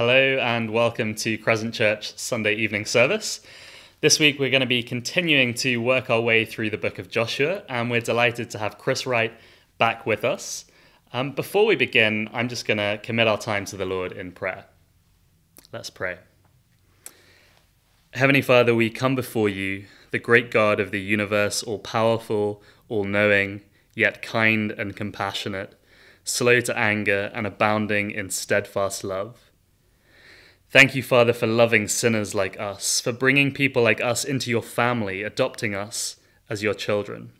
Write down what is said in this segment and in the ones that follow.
Hello and welcome to Crescent Church Sunday evening service. This week we're going to be continuing to work our way through the book of Joshua, and we're delighted to have Chris Wright back with us. Um, before we begin, I'm just going to commit our time to the Lord in prayer. Let's pray. Heavenly Father, we come before you, the great God of the universe, all powerful, all knowing, yet kind and compassionate, slow to anger, and abounding in steadfast love. Thank you, Father, for loving sinners like us, for bringing people like us into your family, adopting us as your children.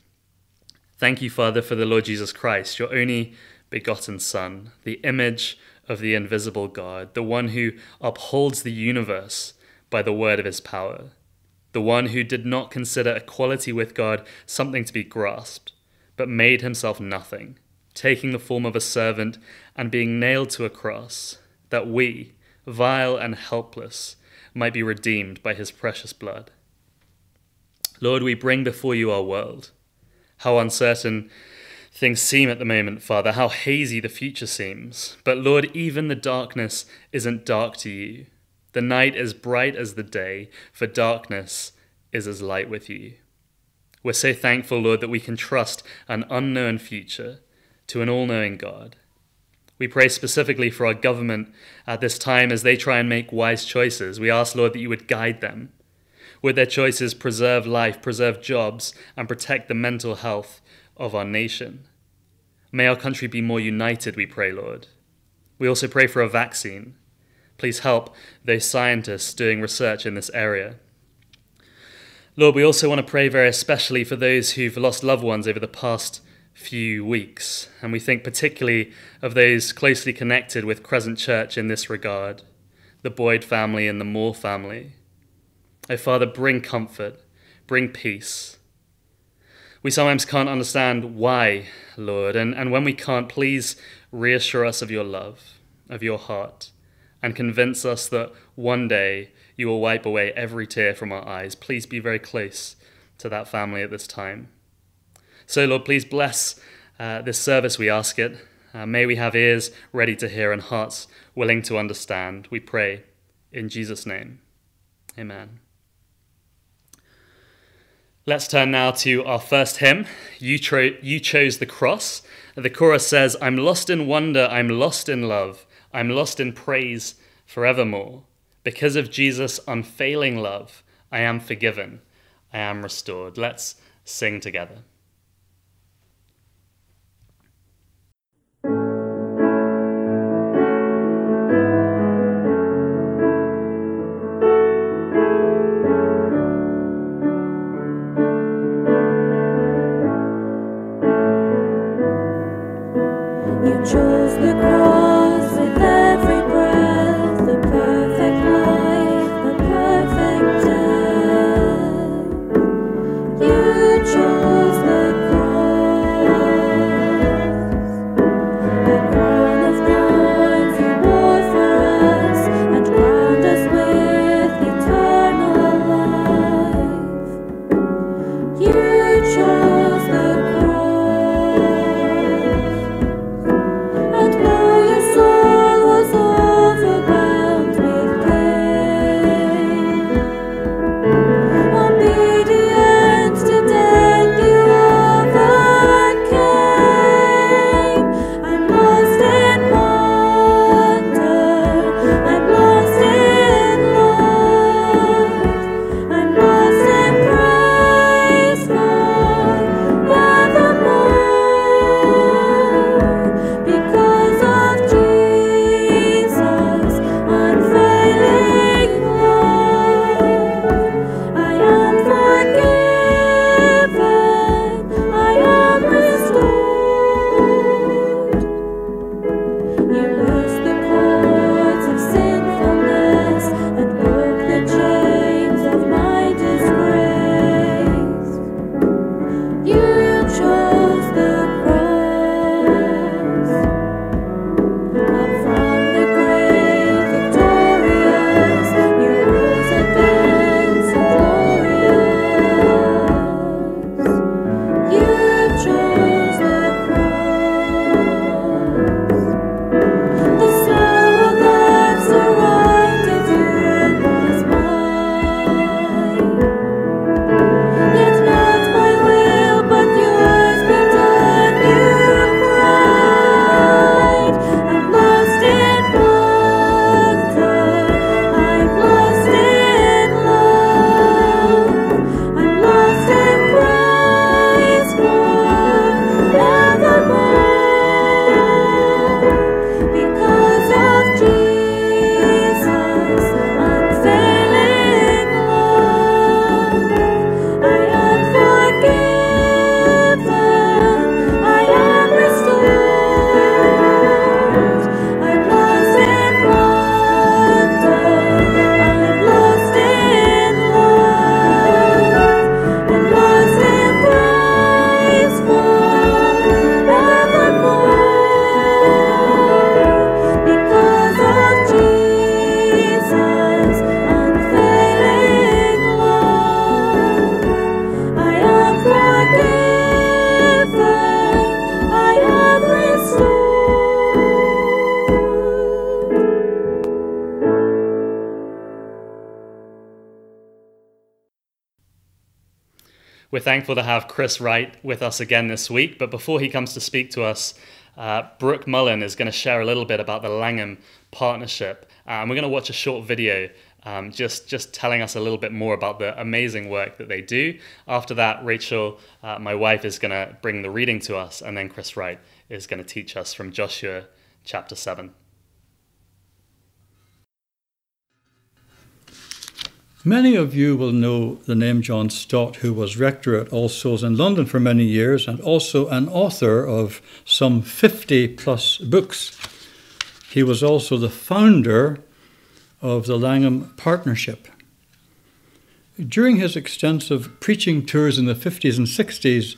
Thank you, Father, for the Lord Jesus Christ, your only begotten Son, the image of the invisible God, the one who upholds the universe by the word of his power, the one who did not consider equality with God something to be grasped, but made himself nothing, taking the form of a servant and being nailed to a cross, that we, vile and helpless, might be redeemed by his precious blood. Lord, we bring before you our world. How uncertain things seem at the moment, Father, how hazy the future seems. But Lord, even the darkness isn't dark to you. The night is bright as the day, for darkness is as light with you. We're so thankful, Lord, that we can trust an unknown future to an all knowing God. We pray specifically for our government at this time as they try and make wise choices. We ask, Lord, that you would guide them. Would their choices preserve life, preserve jobs, and protect the mental health of our nation? May our country be more united, we pray, Lord. We also pray for a vaccine. Please help those scientists doing research in this area. Lord, we also want to pray very especially for those who've lost loved ones over the past few weeks, and we think particularly of those closely connected with Crescent Church in this regard the Boyd family and the Moore family. Oh, Father, bring comfort, bring peace. We sometimes can't understand why, Lord, and, and when we can't, please reassure us of your love, of your heart, and convince us that one day you will wipe away every tear from our eyes. Please be very close to that family at this time. So, Lord, please bless uh, this service, we ask it. Uh, may we have ears ready to hear and hearts willing to understand. We pray in Jesus' name. Amen. Let's turn now to our first hymn, You, Tro- you Chose the Cross. The chorus says, I'm lost in wonder, I'm lost in love, I'm lost in praise forevermore. Because of Jesus' unfailing love, I am forgiven, I am restored. Let's sing together. We're thankful to have Chris Wright with us again this week, but before he comes to speak to us, uh, Brooke Mullen is going to share a little bit about the Langham partnership. Uh, and we're going to watch a short video um, just, just telling us a little bit more about the amazing work that they do. After that, Rachel, uh, my wife, is going to bring the reading to us, and then Chris Wright is going to teach us from Joshua chapter 7. Many of you will know the name John Stott, who was rector at All Souls in London for many years and also an author of some 50 plus books. He was also the founder of the Langham Partnership. During his extensive preaching tours in the 50s and 60s,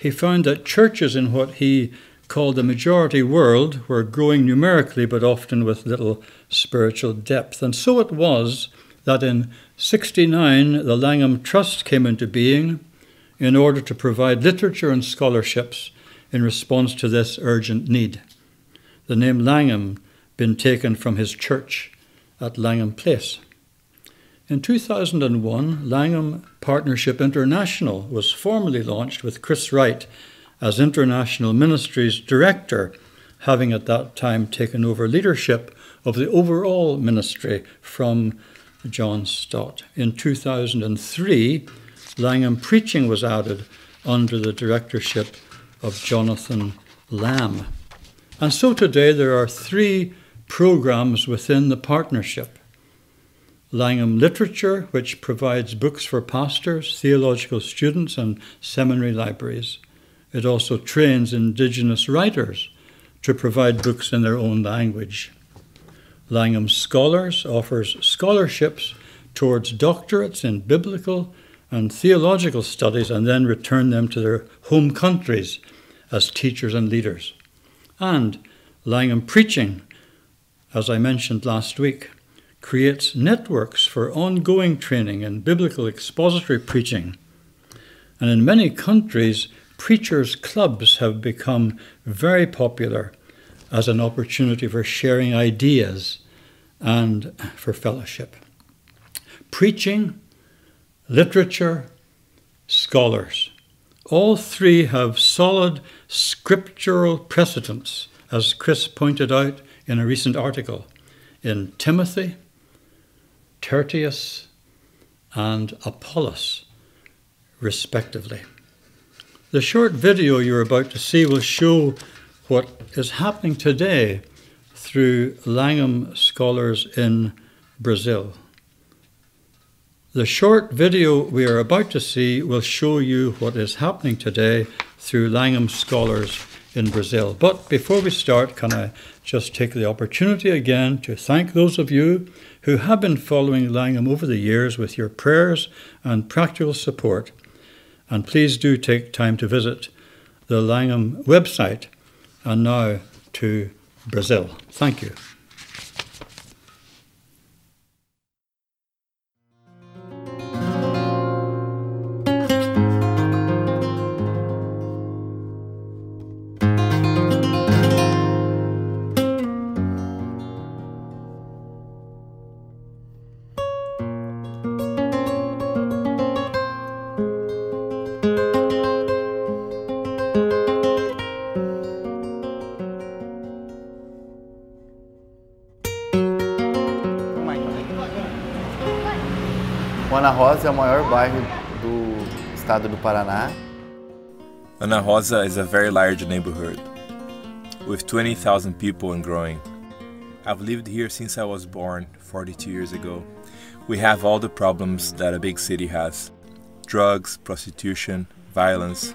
he found that churches in what he called the majority world were growing numerically but often with little spiritual depth. And so it was that in 69 the Langham Trust came into being in order to provide literature and scholarships in response to this urgent need. The name Langham been taken from his church at Langham Place. In 2001, Langham Partnership International was formally launched with Chris Wright as International Ministries Director, having at that time taken over leadership of the overall ministry from John Stott. In 2003, Langham Preaching was added under the directorship of Jonathan Lamb. And so today there are three programs within the partnership. Langham Literature, which provides books for pastors, theological students, and seminary libraries. It also trains Indigenous writers to provide books in their own language. Langham Scholars offers scholarships towards doctorates in biblical and theological studies and then return them to their home countries as teachers and leaders. And Langham Preaching as I mentioned last week, creates networks for ongoing training in biblical expository preaching. And in many countries, preachers' clubs have become very popular as an opportunity for sharing ideas and for fellowship. Preaching, literature, scholars. All three have solid scriptural precedents, as Chris pointed out in a recent article in Timothy, Tertius, and Apollos, respectively. The short video you're about to see will show what is happening today through Langham scholars in Brazil. The short video we are about to see will show you what is happening today through Langham scholars in Brazil. But before we start, can I just take the opportunity again to thank those of you who have been following Langham over the years with your prayers and practical support. And please do take time to visit the Langham website and now to Brazil. Thank you. Bairro do estado do Paraná. Ana Rosa is a very large neighborhood with 20,000 people and growing. I've lived here since I was born 42 years ago. We have all the problems that a big city has drugs, prostitution, violence.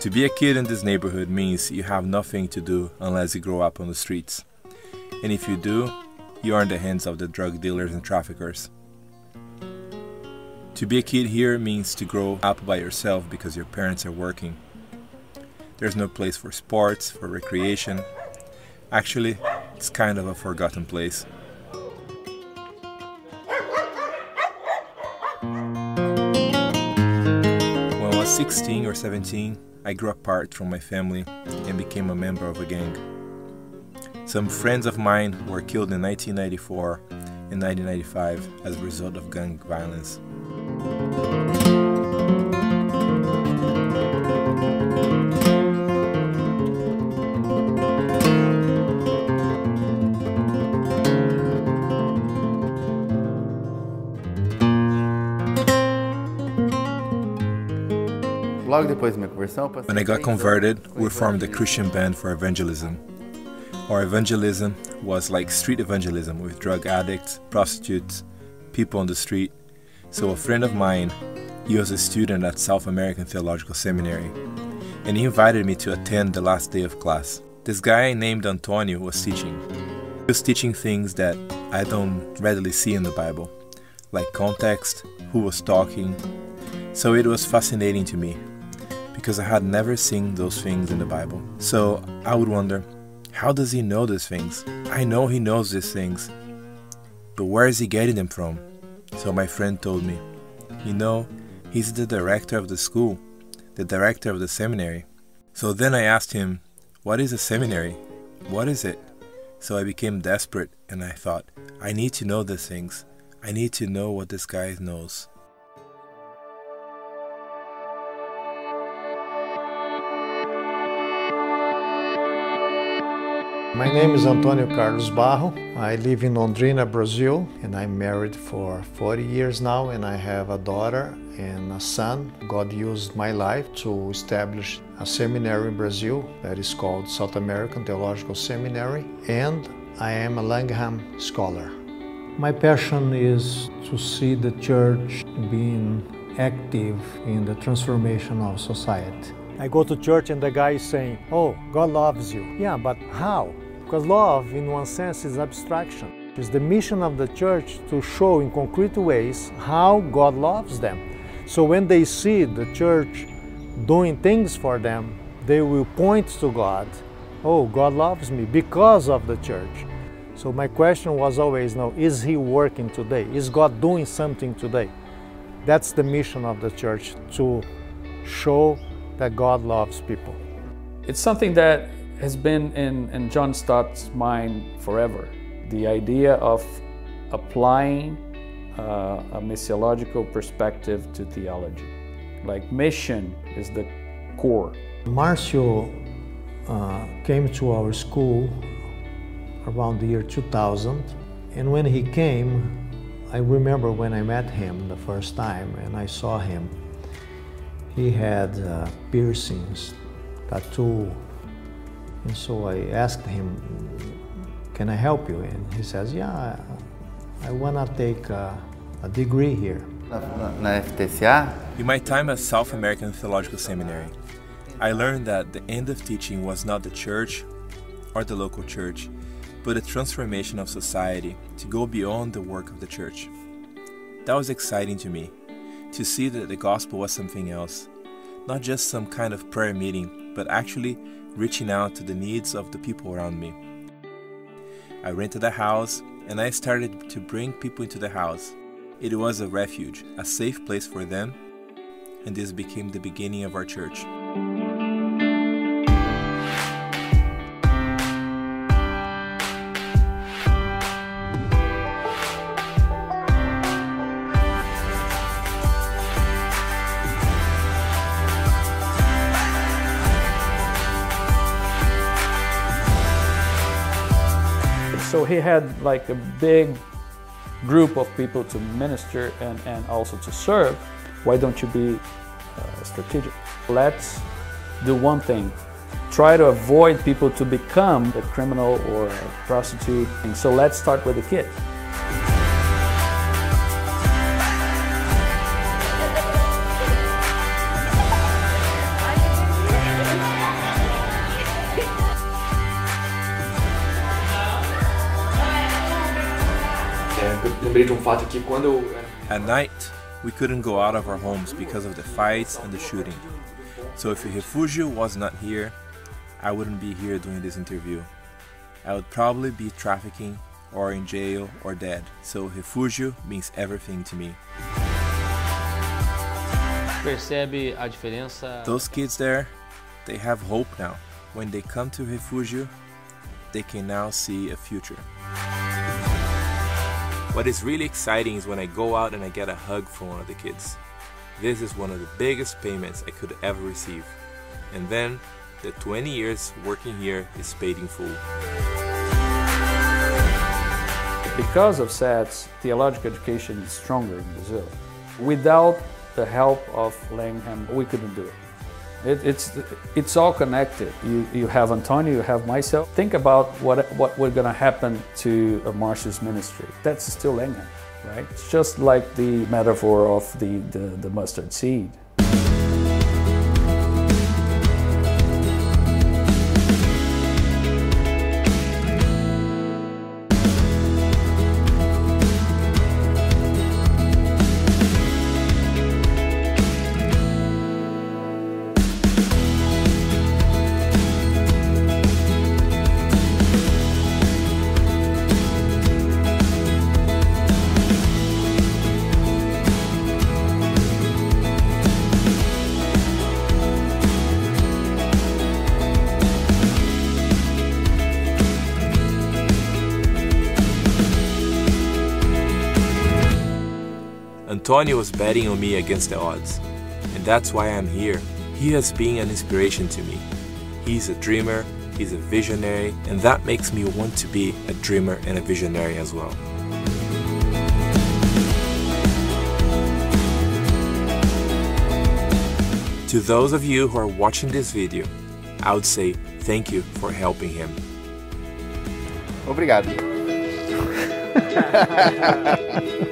To be a kid in this neighborhood means you have nothing to do unless you grow up on the streets. And if you do, you are in the hands of the drug dealers and traffickers. To be a kid here means to grow up by yourself because your parents are working. There's no place for sports, for recreation. Actually, it's kind of a forgotten place. When I was 16 or 17, I grew apart from my family and became a member of a gang. Some friends of mine were killed in 1994 and 1995 as a result of gang violence. When I got converted, we formed a Christian band for evangelism. Our evangelism was like street evangelism with drug addicts, prostitutes, people on the street, so, a friend of mine, he was a student at South American Theological Seminary, and he invited me to attend the last day of class. This guy named Antonio was teaching. He was teaching things that I don't readily see in the Bible, like context, who was talking. So, it was fascinating to me because I had never seen those things in the Bible. So I would wonder, how does he know these things? I know he knows these things, but where is he getting them from? So my friend told me, you know, he's the director of the school, the director of the seminary. So then I asked him, what is a seminary? What is it? So I became desperate and I thought, I need to know these things. I need to know what this guy knows. My name is Antonio Carlos Barro. I live in Londrina, Brazil, and I'm married for 40 years now, and I have a daughter and a son. God used my life to establish a seminary in Brazil that is called South American Theological Seminary, and I am a Langham scholar. My passion is to see the church being active in the transformation of society. I go to church and the guy is saying, Oh, God loves you. Yeah, but how? Because love, in one sense, is abstraction. It's the mission of the church to show in concrete ways how God loves them. So when they see the church doing things for them, they will point to God. Oh, God loves me because of the church. So my question was always now, is He working today? Is God doing something today? That's the mission of the church to show that God loves people. It's something that has been in, in John Stott's mind forever. The idea of applying uh, a missiological perspective to theology. Like mission is the core. Marcio uh, came to our school around the year 2000, and when he came, I remember when I met him the first time and I saw him. He had uh, piercings, tattoo, and so I asked him, "Can I help you?" And he says, "Yeah, I, I wanna take a, a degree here." Na, na, na FTSA, In my time at South American Theological Seminary, I learned that the end of teaching was not the church or the local church, but a transformation of society to go beyond the work of the church. That was exciting to me, to see that the gospel was something else, not just some kind of prayer meeting, but actually reaching out to the needs of the people around me. I rented a house and I started to bring people into the house. It was a refuge, a safe place for them, and this became the beginning of our church. He had like a big group of people to minister and, and also to serve. Why don't you be uh, strategic? Let's do one thing. Try to avoid people to become a criminal or a prostitute. And so let's start with the kids. At night, we couldn't go out of our homes because of the fights and the shooting. So if Refugio was not here, I wouldn't be here doing this interview. I would probably be trafficking or in jail or dead. So Refugio means everything to me. Percebe a diferença? Those kids there, they have hope now. When they come to Refugio, they can now see a future. What is really exciting is when I go out and I get a hug from one of the kids. This is one of the biggest payments I could ever receive. And then the 20 years working here is paid in full. Because of SATS, theological education is stronger in Brazil. Without the help of Langham, we couldn't do it. It, it's, it's all connected. You, you have Antonio, you have myself. Think about what, what we're going to happen to Marcio's ministry. That's still him, right? It's just like the metaphor of the, the, the mustard seed. Antonio was betting on me against the odds, and that's why I'm here. He has been an inspiration to me. He's a dreamer, he's a visionary, and that makes me want to be a dreamer and a visionary as well. To those of you who are watching this video, I would say thank you for helping him. Obrigado.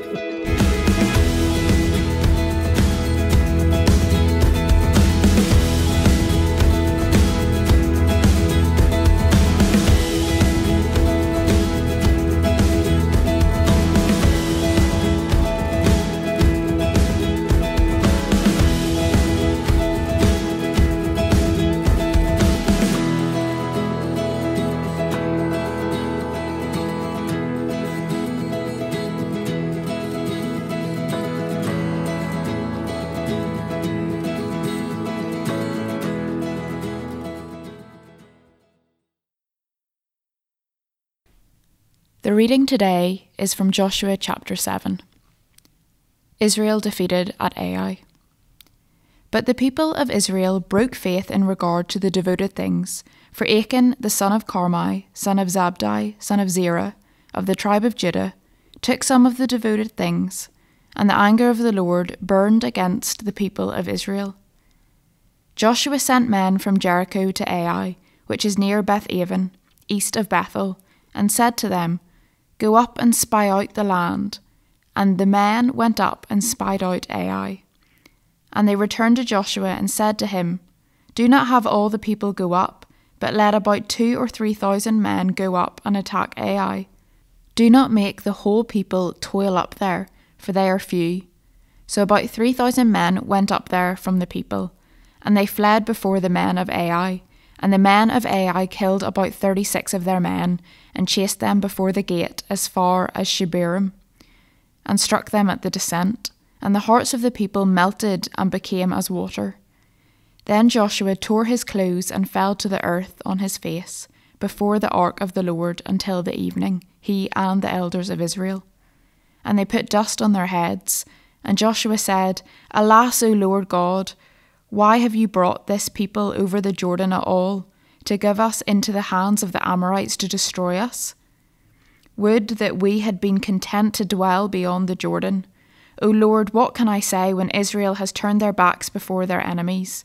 The reading today is from Joshua chapter 7. Israel defeated at Ai. But the people of Israel broke faith in regard to the devoted things, for Achan the son of Carmi, son of Zabdi, son of Zerah, of the tribe of Judah, took some of the devoted things, and the anger of the Lord burned against the people of Israel. Joshua sent men from Jericho to Ai, which is near Beth Aven, east of Bethel, and said to them, Go up and spy out the land. And the men went up and spied out Ai. And they returned to Joshua and said to him, Do not have all the people go up, but let about two or three thousand men go up and attack Ai. Do not make the whole people toil up there, for they are few. So about three thousand men went up there from the people, and they fled before the men of Ai. And the men of Ai killed about thirty six of their men, and chased them before the gate as far as Shebarim, and struck them at the descent, and the hearts of the people melted and became as water. Then Joshua tore his clothes and fell to the earth on his face before the ark of the Lord until the evening, he and the elders of Israel. And they put dust on their heads, and Joshua said, Alas, O Lord God, why have you brought this people over the Jordan at all? to give us into the hands of the Amorites to destroy us? Would that we had been content to dwell beyond the Jordan. O Lord, what can I say when Israel has turned their backs before their enemies?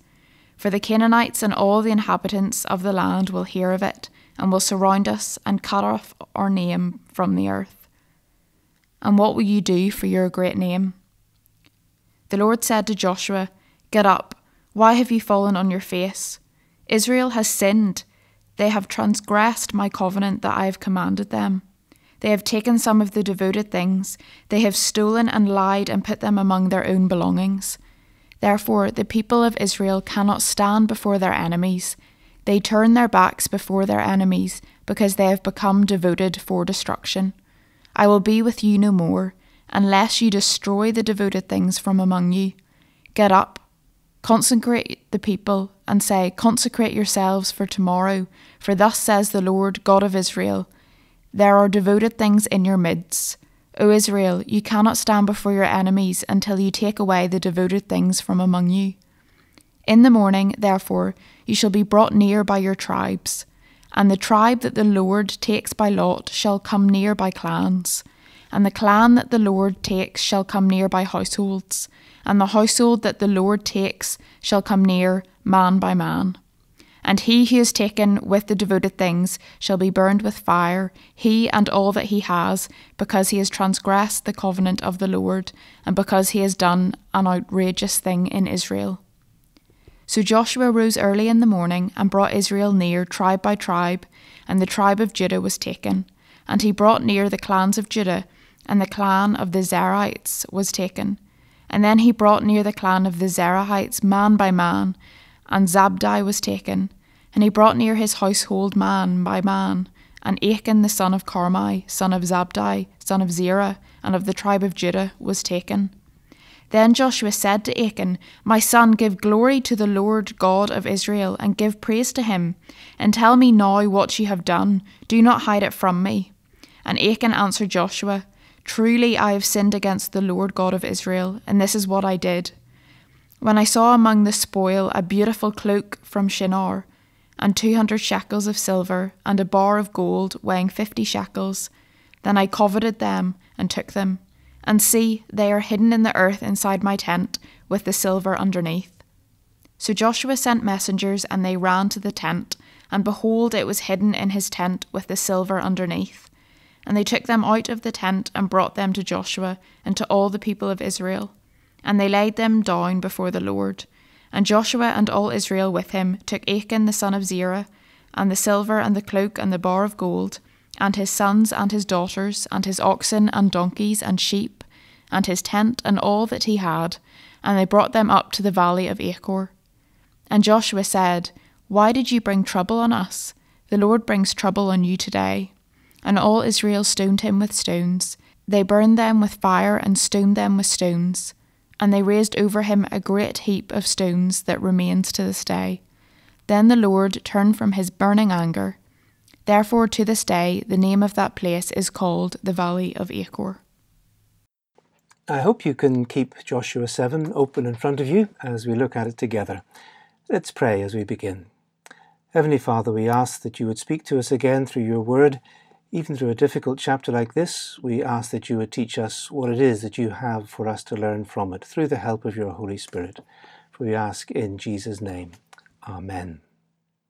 For the Canaanites and all the inhabitants of the land will hear of it, and will surround us and cut off our name from the earth. And what will you do for your great name? The Lord said to Joshua, Get up, why have you fallen on your face? Israel has sinned. They have transgressed my covenant that I have commanded them. They have taken some of the devoted things. They have stolen and lied and put them among their own belongings. Therefore, the people of Israel cannot stand before their enemies. They turn their backs before their enemies because they have become devoted for destruction. I will be with you no more, unless you destroy the devoted things from among you. Get up, consecrate the people and say, Consecrate yourselves for tomorrow, for thus says the Lord God of Israel There are devoted things in your midst. O Israel, you cannot stand before your enemies until you take away the devoted things from among you. In the morning, therefore, you shall be brought near by your tribes, and the tribe that the Lord takes by lot shall come near by clans. And the clan that the Lord takes shall come near by households, and the household that the Lord takes shall come near man by man. And he who is taken with the devoted things shall be burned with fire, he and all that he has, because he has transgressed the covenant of the Lord, and because he has done an outrageous thing in Israel. So Joshua rose early in the morning and brought Israel near, tribe by tribe, and the tribe of Judah was taken. And he brought near the clans of Judah, and the clan of the Zerahites was taken. And then he brought near the clan of the Zerahites man by man, and Zabdi was taken. And he brought near his household man by man, and Achan the son of Carmi, son of Zabdi, son of Zerah, and of the tribe of Judah, was taken. Then Joshua said to Achan, My son, give glory to the Lord God of Israel, and give praise to him, and tell me now what ye have done. Do not hide it from me. And Achan answered Joshua, Truly I have sinned against the Lord God of Israel, and this is what I did. When I saw among the spoil a beautiful cloak from Shinar, and two hundred shekels of silver, and a bar of gold weighing fifty shekels, then I coveted them and took them. And see, they are hidden in the earth inside my tent, with the silver underneath. So Joshua sent messengers, and they ran to the tent, and behold, it was hidden in his tent with the silver underneath. And they took them out of the tent, and brought them to Joshua, and to all the people of Israel. And they laid them down before the Lord. And Joshua and all Israel with him took Achan the son of Zerah, and the silver, and the cloak, and the bar of gold, and his sons and his daughters, and his oxen and donkeys and sheep, and his tent and all that he had, and they brought them up to the valley of Achor. And Joshua said, Why did you bring trouble on us? The Lord brings trouble on you today. And all Israel stoned him with stones. They burned them with fire and stoned them with stones. And they raised over him a great heap of stones that remains to this day. Then the Lord turned from his burning anger Therefore, to this day, the name of that place is called the Valley of Achor. I hope you can keep Joshua 7 open in front of you as we look at it together. Let's pray as we begin. Heavenly Father, we ask that you would speak to us again through your word. Even through a difficult chapter like this, we ask that you would teach us what it is that you have for us to learn from it through the help of your Holy Spirit. For we ask in Jesus' name. Amen.